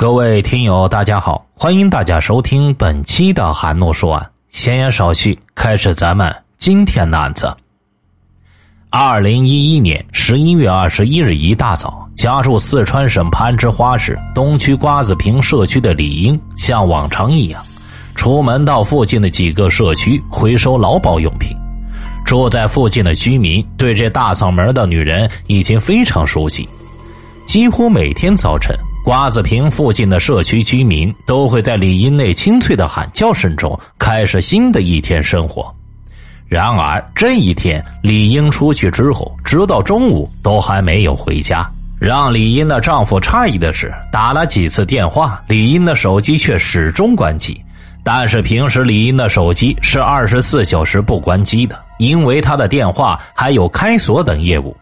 各位听友，大家好，欢迎大家收听本期的韩诺说案。闲言少叙，开始咱们今天的案子。二零一一年十一月二十一日一大早，家住四川省攀枝花市东区瓜子坪社区的李英，像往常一样，出门到附近的几个社区回收劳保用品。住在附近的居民对这大嗓门的女人已经非常熟悉，几乎每天早晨。瓜子坪附近的社区居民都会在李英那清脆的喊叫声中开始新的一天生活。然而这一天，李英出去之后，直到中午都还没有回家。让李英的丈夫诧异的是，打了几次电话，李英的手机却始终关机。但是平时李英的手机是二十四小时不关机的，因为她的电话还有开锁等业务。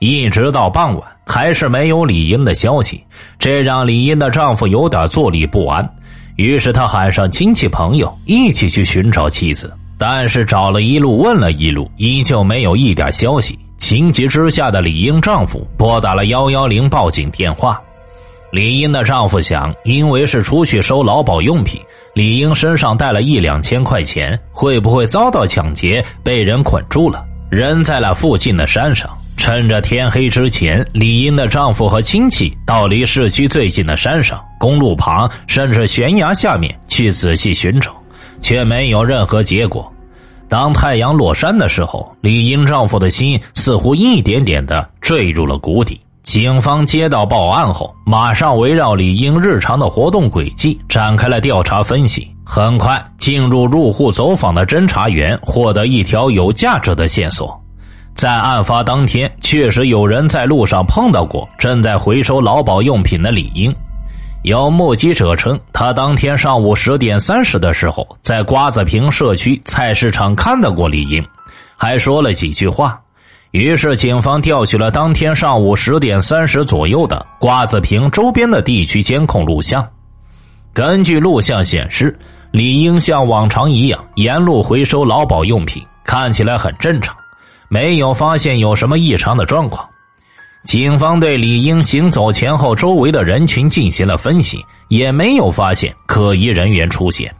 一直到傍晚。还是没有李英的消息，这让李英的丈夫有点坐立不安。于是他喊上亲戚朋友一起去寻找妻子，但是找了一路问了一路，依旧没有一点消息。情急之下的李英丈夫拨打了幺幺零报警电话。李英的丈夫想，因为是出去收劳保用品，李英身上带了一两千块钱，会不会遭到抢劫，被人捆住了，扔在了附近的山上？趁着天黑之前，李英的丈夫和亲戚到离市区最近的山上、公路旁，甚至悬崖下面去仔细寻找，却没有任何结果。当太阳落山的时候，李英丈夫的心似乎一点点的坠入了谷底。警方接到报案后，马上围绕李英日常的活动轨迹展开了调查分析。很快，进入入户走访的侦查员获得一条有价值的线索。在案发当天，确实有人在路上碰到过正在回收劳保用品的李英。有目击者称，他当天上午十点三十的时候，在瓜子坪社区菜市场看到过李英，还说了几句话。于是，警方调取了当天上午十点三十左右的瓜子坪周边的地区监控录像。根据录像显示，李英像往常一样沿路回收劳保用品，看起来很正常。没有发现有什么异常的状况，警方对李英行走前后周围的人群进行了分析，也没有发现可疑人员出现。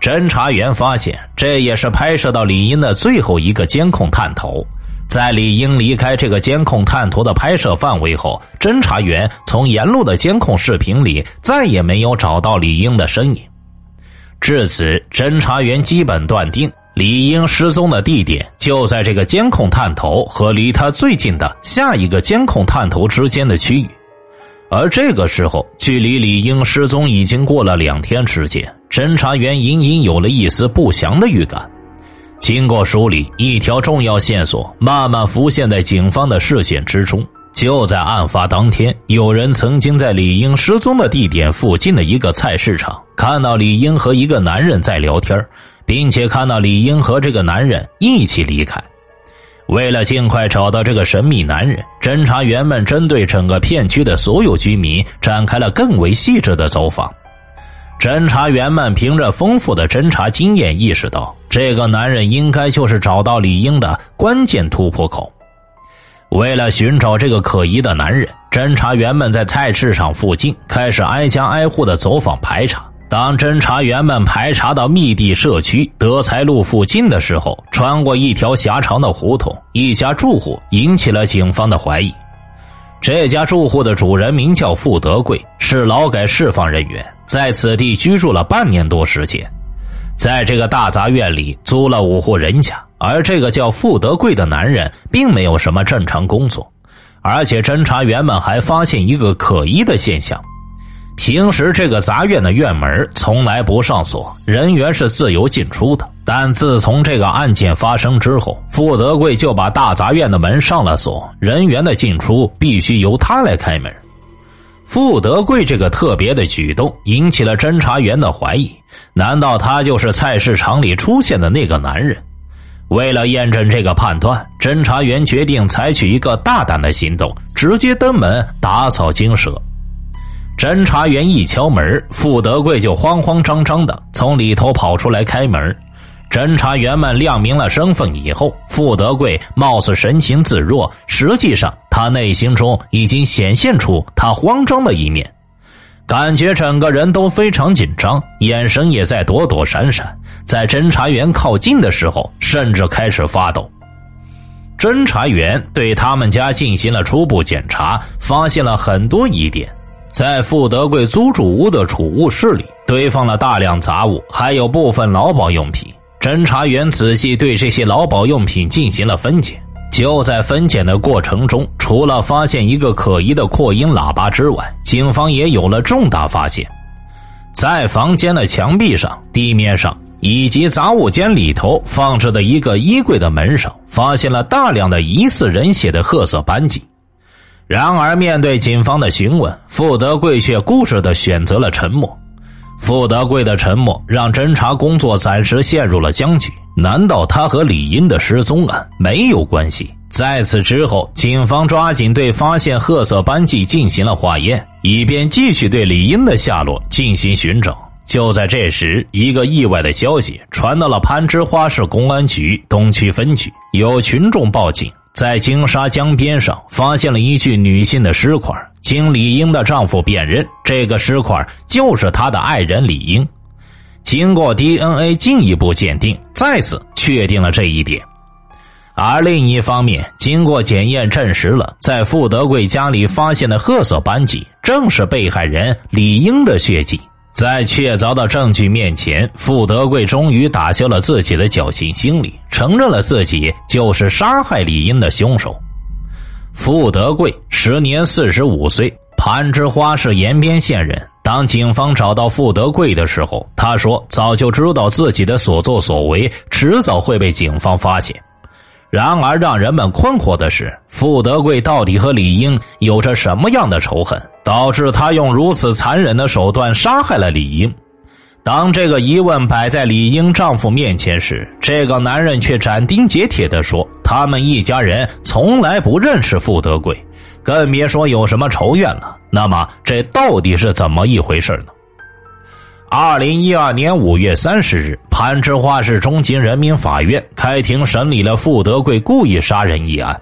侦查员发现，这也是拍摄到李英的最后一个监控探头。在李英离开这个监控探头的拍摄范围后，侦查员从沿路的监控视频里再也没有找到李英的身影。至此，侦查员基本断定。李英失踪的地点就在这个监控探头和离他最近的下一个监控探头之间的区域，而这个时候，距离李英失踪已经过了两天时间，侦查员隐隐有了一丝不祥的预感。经过梳理，一条重要线索慢慢浮现在警方的视线之中。就在案发当天，有人曾经在李英失踪的地点附近的一个菜市场看到李英和一个男人在聊天并且看到李英和这个男人一起离开。为了尽快找到这个神秘男人，侦查员们针对整个片区的所有居民展开了更为细致的走访。侦查员们凭着丰富的侦查经验，意识到这个男人应该就是找到李英的关键突破口。为了寻找这个可疑的男人，侦查员们在菜市场附近开始挨家挨户的走访排查。当侦查员们排查到密地社区德才路附近的时候，穿过一条狭长的胡同，一家住户引起了警方的怀疑。这家住户的主人名叫傅德贵，是劳改释放人员，在此地居住了半年多时间，在这个大杂院里租了五户人家。而这个叫傅德贵的男人并没有什么正常工作，而且侦查员们还发现一个可疑的现象。平时这个杂院的院门从来不上锁，人员是自由进出的。但自从这个案件发生之后，傅德贵就把大杂院的门上了锁，人员的进出必须由他来开门。傅德贵这个特别的举动引起了侦查员的怀疑：难道他就是菜市场里出现的那个男人？为了验证这个判断，侦查员决定采取一个大胆的行动，直接登门打草惊蛇。侦查员一敲门，傅德贵就慌慌张张的从里头跑出来开门。侦查员们亮明了身份以后，傅德贵貌似神情自若，实际上他内心中已经显现出他慌张的一面。感觉整个人都非常紧张，眼神也在躲躲闪闪。在侦查员靠近的时候，甚至开始发抖。侦查员对他们家进行了初步检查，发现了很多疑点。在傅德贵租住屋的储物室里，堆放了大量杂物，还有部分劳保用品。侦查员仔细对这些劳保用品进行了分拣。就在分拣的过程中，除了发现一个可疑的扩音喇叭之外，警方也有了重大发现。在房间的墙壁上、地面上以及杂物间里头放置的一个衣柜的门上，发现了大量的疑似人血的褐色斑迹。然而，面对警方的询问，傅德贵却固执的选择了沉默。傅德贵的沉默让侦查工作暂时陷入了僵局。难道他和李英的失踪案没有关系？在此之后，警方抓紧对发现褐色斑迹进行了化验，以便继续对李英的下落进行寻找。就在这时，一个意外的消息传到了攀枝花市公安局东区分局，有群众报警，在金沙江边上发现了一具女性的尸块。经李英的丈夫辨认，这个尸块就是他的爱人李英。经过 DNA 进一步鉴定，再次确定了这一点。而另一方面，经过检验证实了，在傅德贵家里发现的褐色斑迹，正是被害人李英的血迹。在确凿的证据面前，傅德贵终于打消了自己的侥幸心理，承认了自己就是杀害李英的凶手。傅德贵时年四十五岁，攀枝花市延边县人。当警方找到傅德贵的时候，他说早就知道自己的所作所为迟早会被警方发现。然而，让人们困惑的是，傅德贵到底和李英有着什么样的仇恨，导致他用如此残忍的手段杀害了李英？当这个疑问摆在李英丈夫面前时，这个男人却斩钉截铁的说：“他们一家人从来不认识傅德贵，更别说有什么仇怨了。”那么，这到底是怎么一回事呢？二零一二年五月三十日，攀枝花市中级人民法院开庭审理了傅德贵故意杀人一案。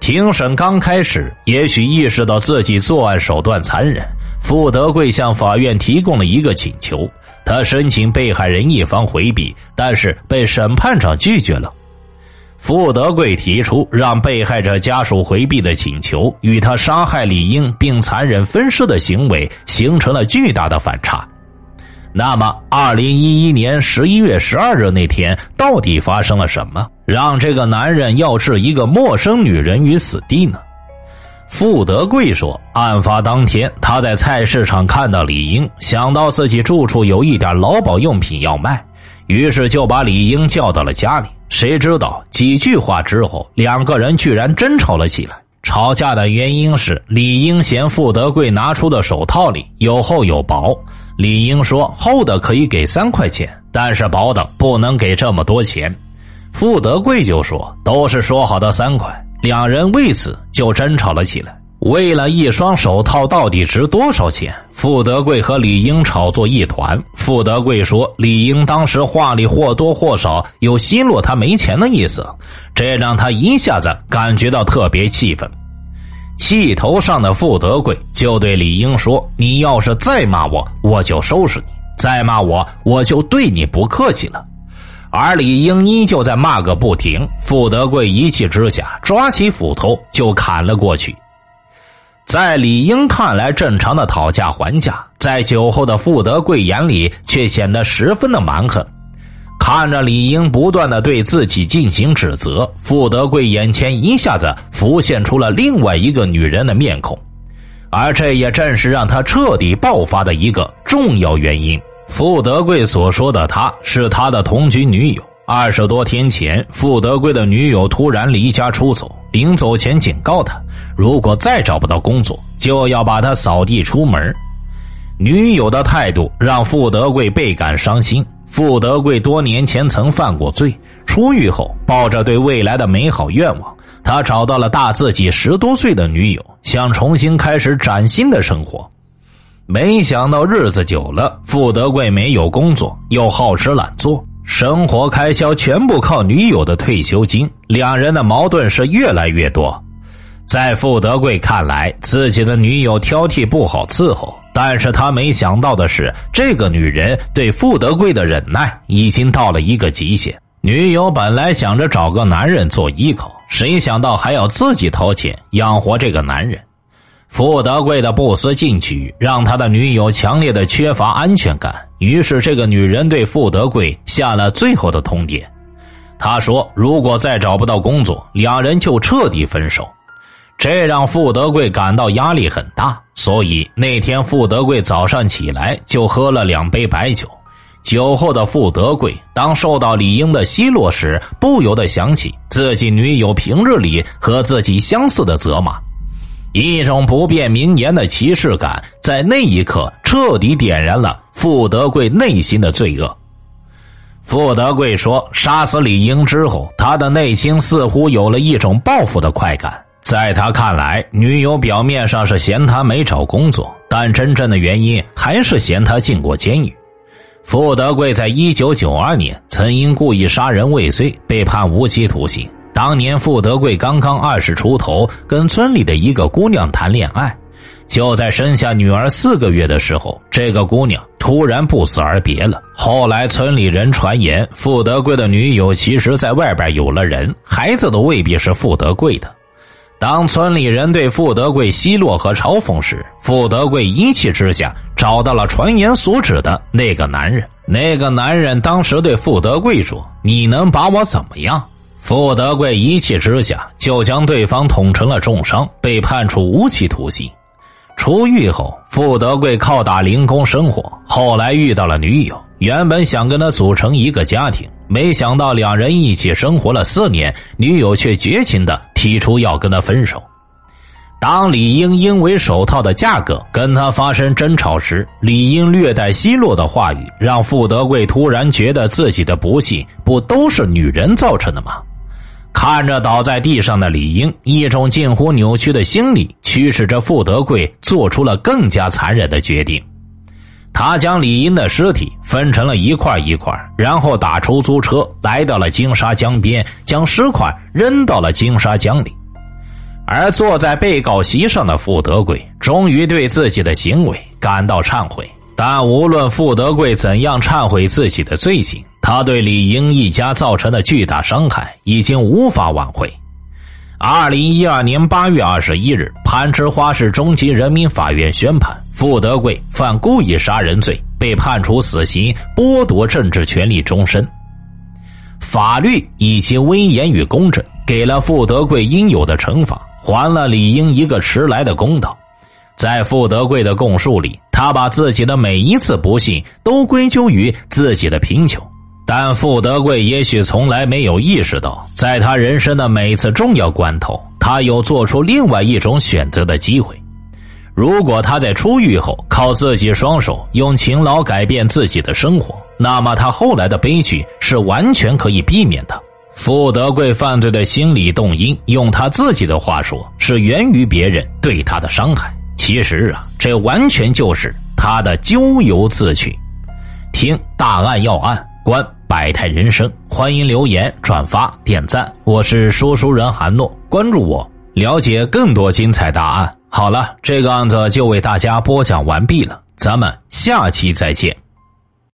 庭审刚开始，也许意识到自己作案手段残忍，傅德贵向法院提供了一个请求。他申请被害人一方回避，但是被审判长拒绝了。傅德贵提出让被害者家属回避的请求，与他杀害李英并残忍分尸的行为形成了巨大的反差。那么，二零一一年十一月十二日那天，到底发生了什么，让这个男人要置一个陌生女人于死地呢？傅德贵说，案发当天，他在菜市场看到李英，想到自己住处有一点劳保用品要卖，于是就把李英叫到了家里。谁知道几句话之后，两个人居然争吵了起来。吵架的原因是李英嫌傅德贵拿出的手套里有厚有薄，李英说厚的可以给三块钱，但是薄的不能给这么多钱。傅德贵就说都是说好的三块。两人为此就争吵了起来。为了一双手套到底值多少钱，傅德贵和李英吵作一团。傅德贵说，李英当时话里或多或少有奚落他没钱的意思，这让他一下子感觉到特别气愤。气头上的傅德贵就对李英说：“你要是再骂我，我就收拾你；再骂我，我就对你不客气了。”而李英依旧在骂个不停，傅德贵一气之下抓起斧头就砍了过去。在李英看来正常的讨价还价，在酒后的傅德贵眼里却显得十分的蛮横。看着李英不断的对自己进行指责，傅德贵眼前一下子浮现出了另外一个女人的面孔，而这也正是让他彻底爆发的一个重要原因。傅德贵所说的“他”是他的同居女友。二十多天前，傅德贵的女友突然离家出走，临走前警告他，如果再找不到工作，就要把他扫地出门。女友的态度让傅德贵倍感伤心。傅德贵多年前曾犯过罪，出狱后抱着对未来的美好愿望，他找到了大自己十多岁的女友，想重新开始崭新的生活。没想到日子久了，傅德贵没有工作，又好吃懒做，生活开销全部靠女友的退休金，两人的矛盾是越来越多。在傅德贵看来，自己的女友挑剔不好伺候，但是他没想到的是，这个女人对付德贵的忍耐已经到了一个极限。女友本来想着找个男人做依靠，谁想到还要自己掏钱养活这个男人。付德贵的不思进取，让他的女友强烈的缺乏安全感。于是，这个女人对付德贵下了最后的通牒。他说：“如果再找不到工作，两人就彻底分手。”这让傅德贵感到压力很大。所以那天，傅德贵早上起来就喝了两杯白酒。酒后的傅德贵，当受到李英的奚落时，不由得想起自己女友平日里和自己相似的责骂。一种不变名言的歧视感，在那一刻彻底点燃了傅德贵内心的罪恶。傅德贵说：“杀死李英之后，他的内心似乎有了一种报复的快感。在他看来，女友表面上是嫌他没找工作，但真正的原因还是嫌他进过监狱。”傅德贵在一九九二年曾因故意杀人未遂被判无期徒刑。当年傅德贵刚刚二十出头，跟村里的一个姑娘谈恋爱，就在生下女儿四个月的时候，这个姑娘突然不辞而别了。后来村里人传言，傅德贵的女友其实在外边有了人，孩子都未必是傅德贵的。当村里人对傅德贵奚落和嘲讽时，傅德贵一气之下找到了传言所指的那个男人。那个男人当时对傅德贵说：“你能把我怎么样？”傅德贵一气之下就将对方捅成了重伤，被判处无期徒刑。出狱后，傅德贵靠打零工生活。后来遇到了女友，原本想跟他组成一个家庭，没想到两人一起生活了四年，女友却绝情的提出要跟他分手。当李英因为手套的价格跟他发生争吵时，李英略带奚落的话语让傅德贵突然觉得自己的不幸不都是女人造成的吗？看着倒在地上的李英，一种近乎扭曲的心理驱使着傅德贵做出了更加残忍的决定。他将李英的尸体分成了一块一块，然后打出租车来到了金沙江边，将尸块扔到了金沙江里。而坐在被告席上的傅德贵终于对自己的行为感到忏悔。但无论傅德贵怎样忏悔自己的罪行，他对李英一家造成的巨大伤害已经无法挽回。二零一二年八月二十一日，攀枝花市中级人民法院宣判，傅德贵犯故意杀人罪，被判处死刑，剥夺政治权利终身。法律以其威严与公正，给了傅德贵应有的惩罚，还了李英一个迟来的公道。在傅德贵的供述里，他把自己的每一次不幸都归咎于自己的贫穷，但傅德贵也许从来没有意识到，在他人生的每次重要关头，他有做出另外一种选择的机会。如果他在出狱后靠自己双手用勤劳改变自己的生活，那么他后来的悲剧是完全可以避免的。傅德贵犯罪的心理动因，用他自己的话说，是源于别人对他的伤害。其实啊，这完全就是他的咎由自取。听大案要案，观百态人生，欢迎留言、转发、点赞。我是说书人韩诺，关注我，了解更多精彩答案。好了，这个案子就为大家播讲完毕了，咱们下期再见。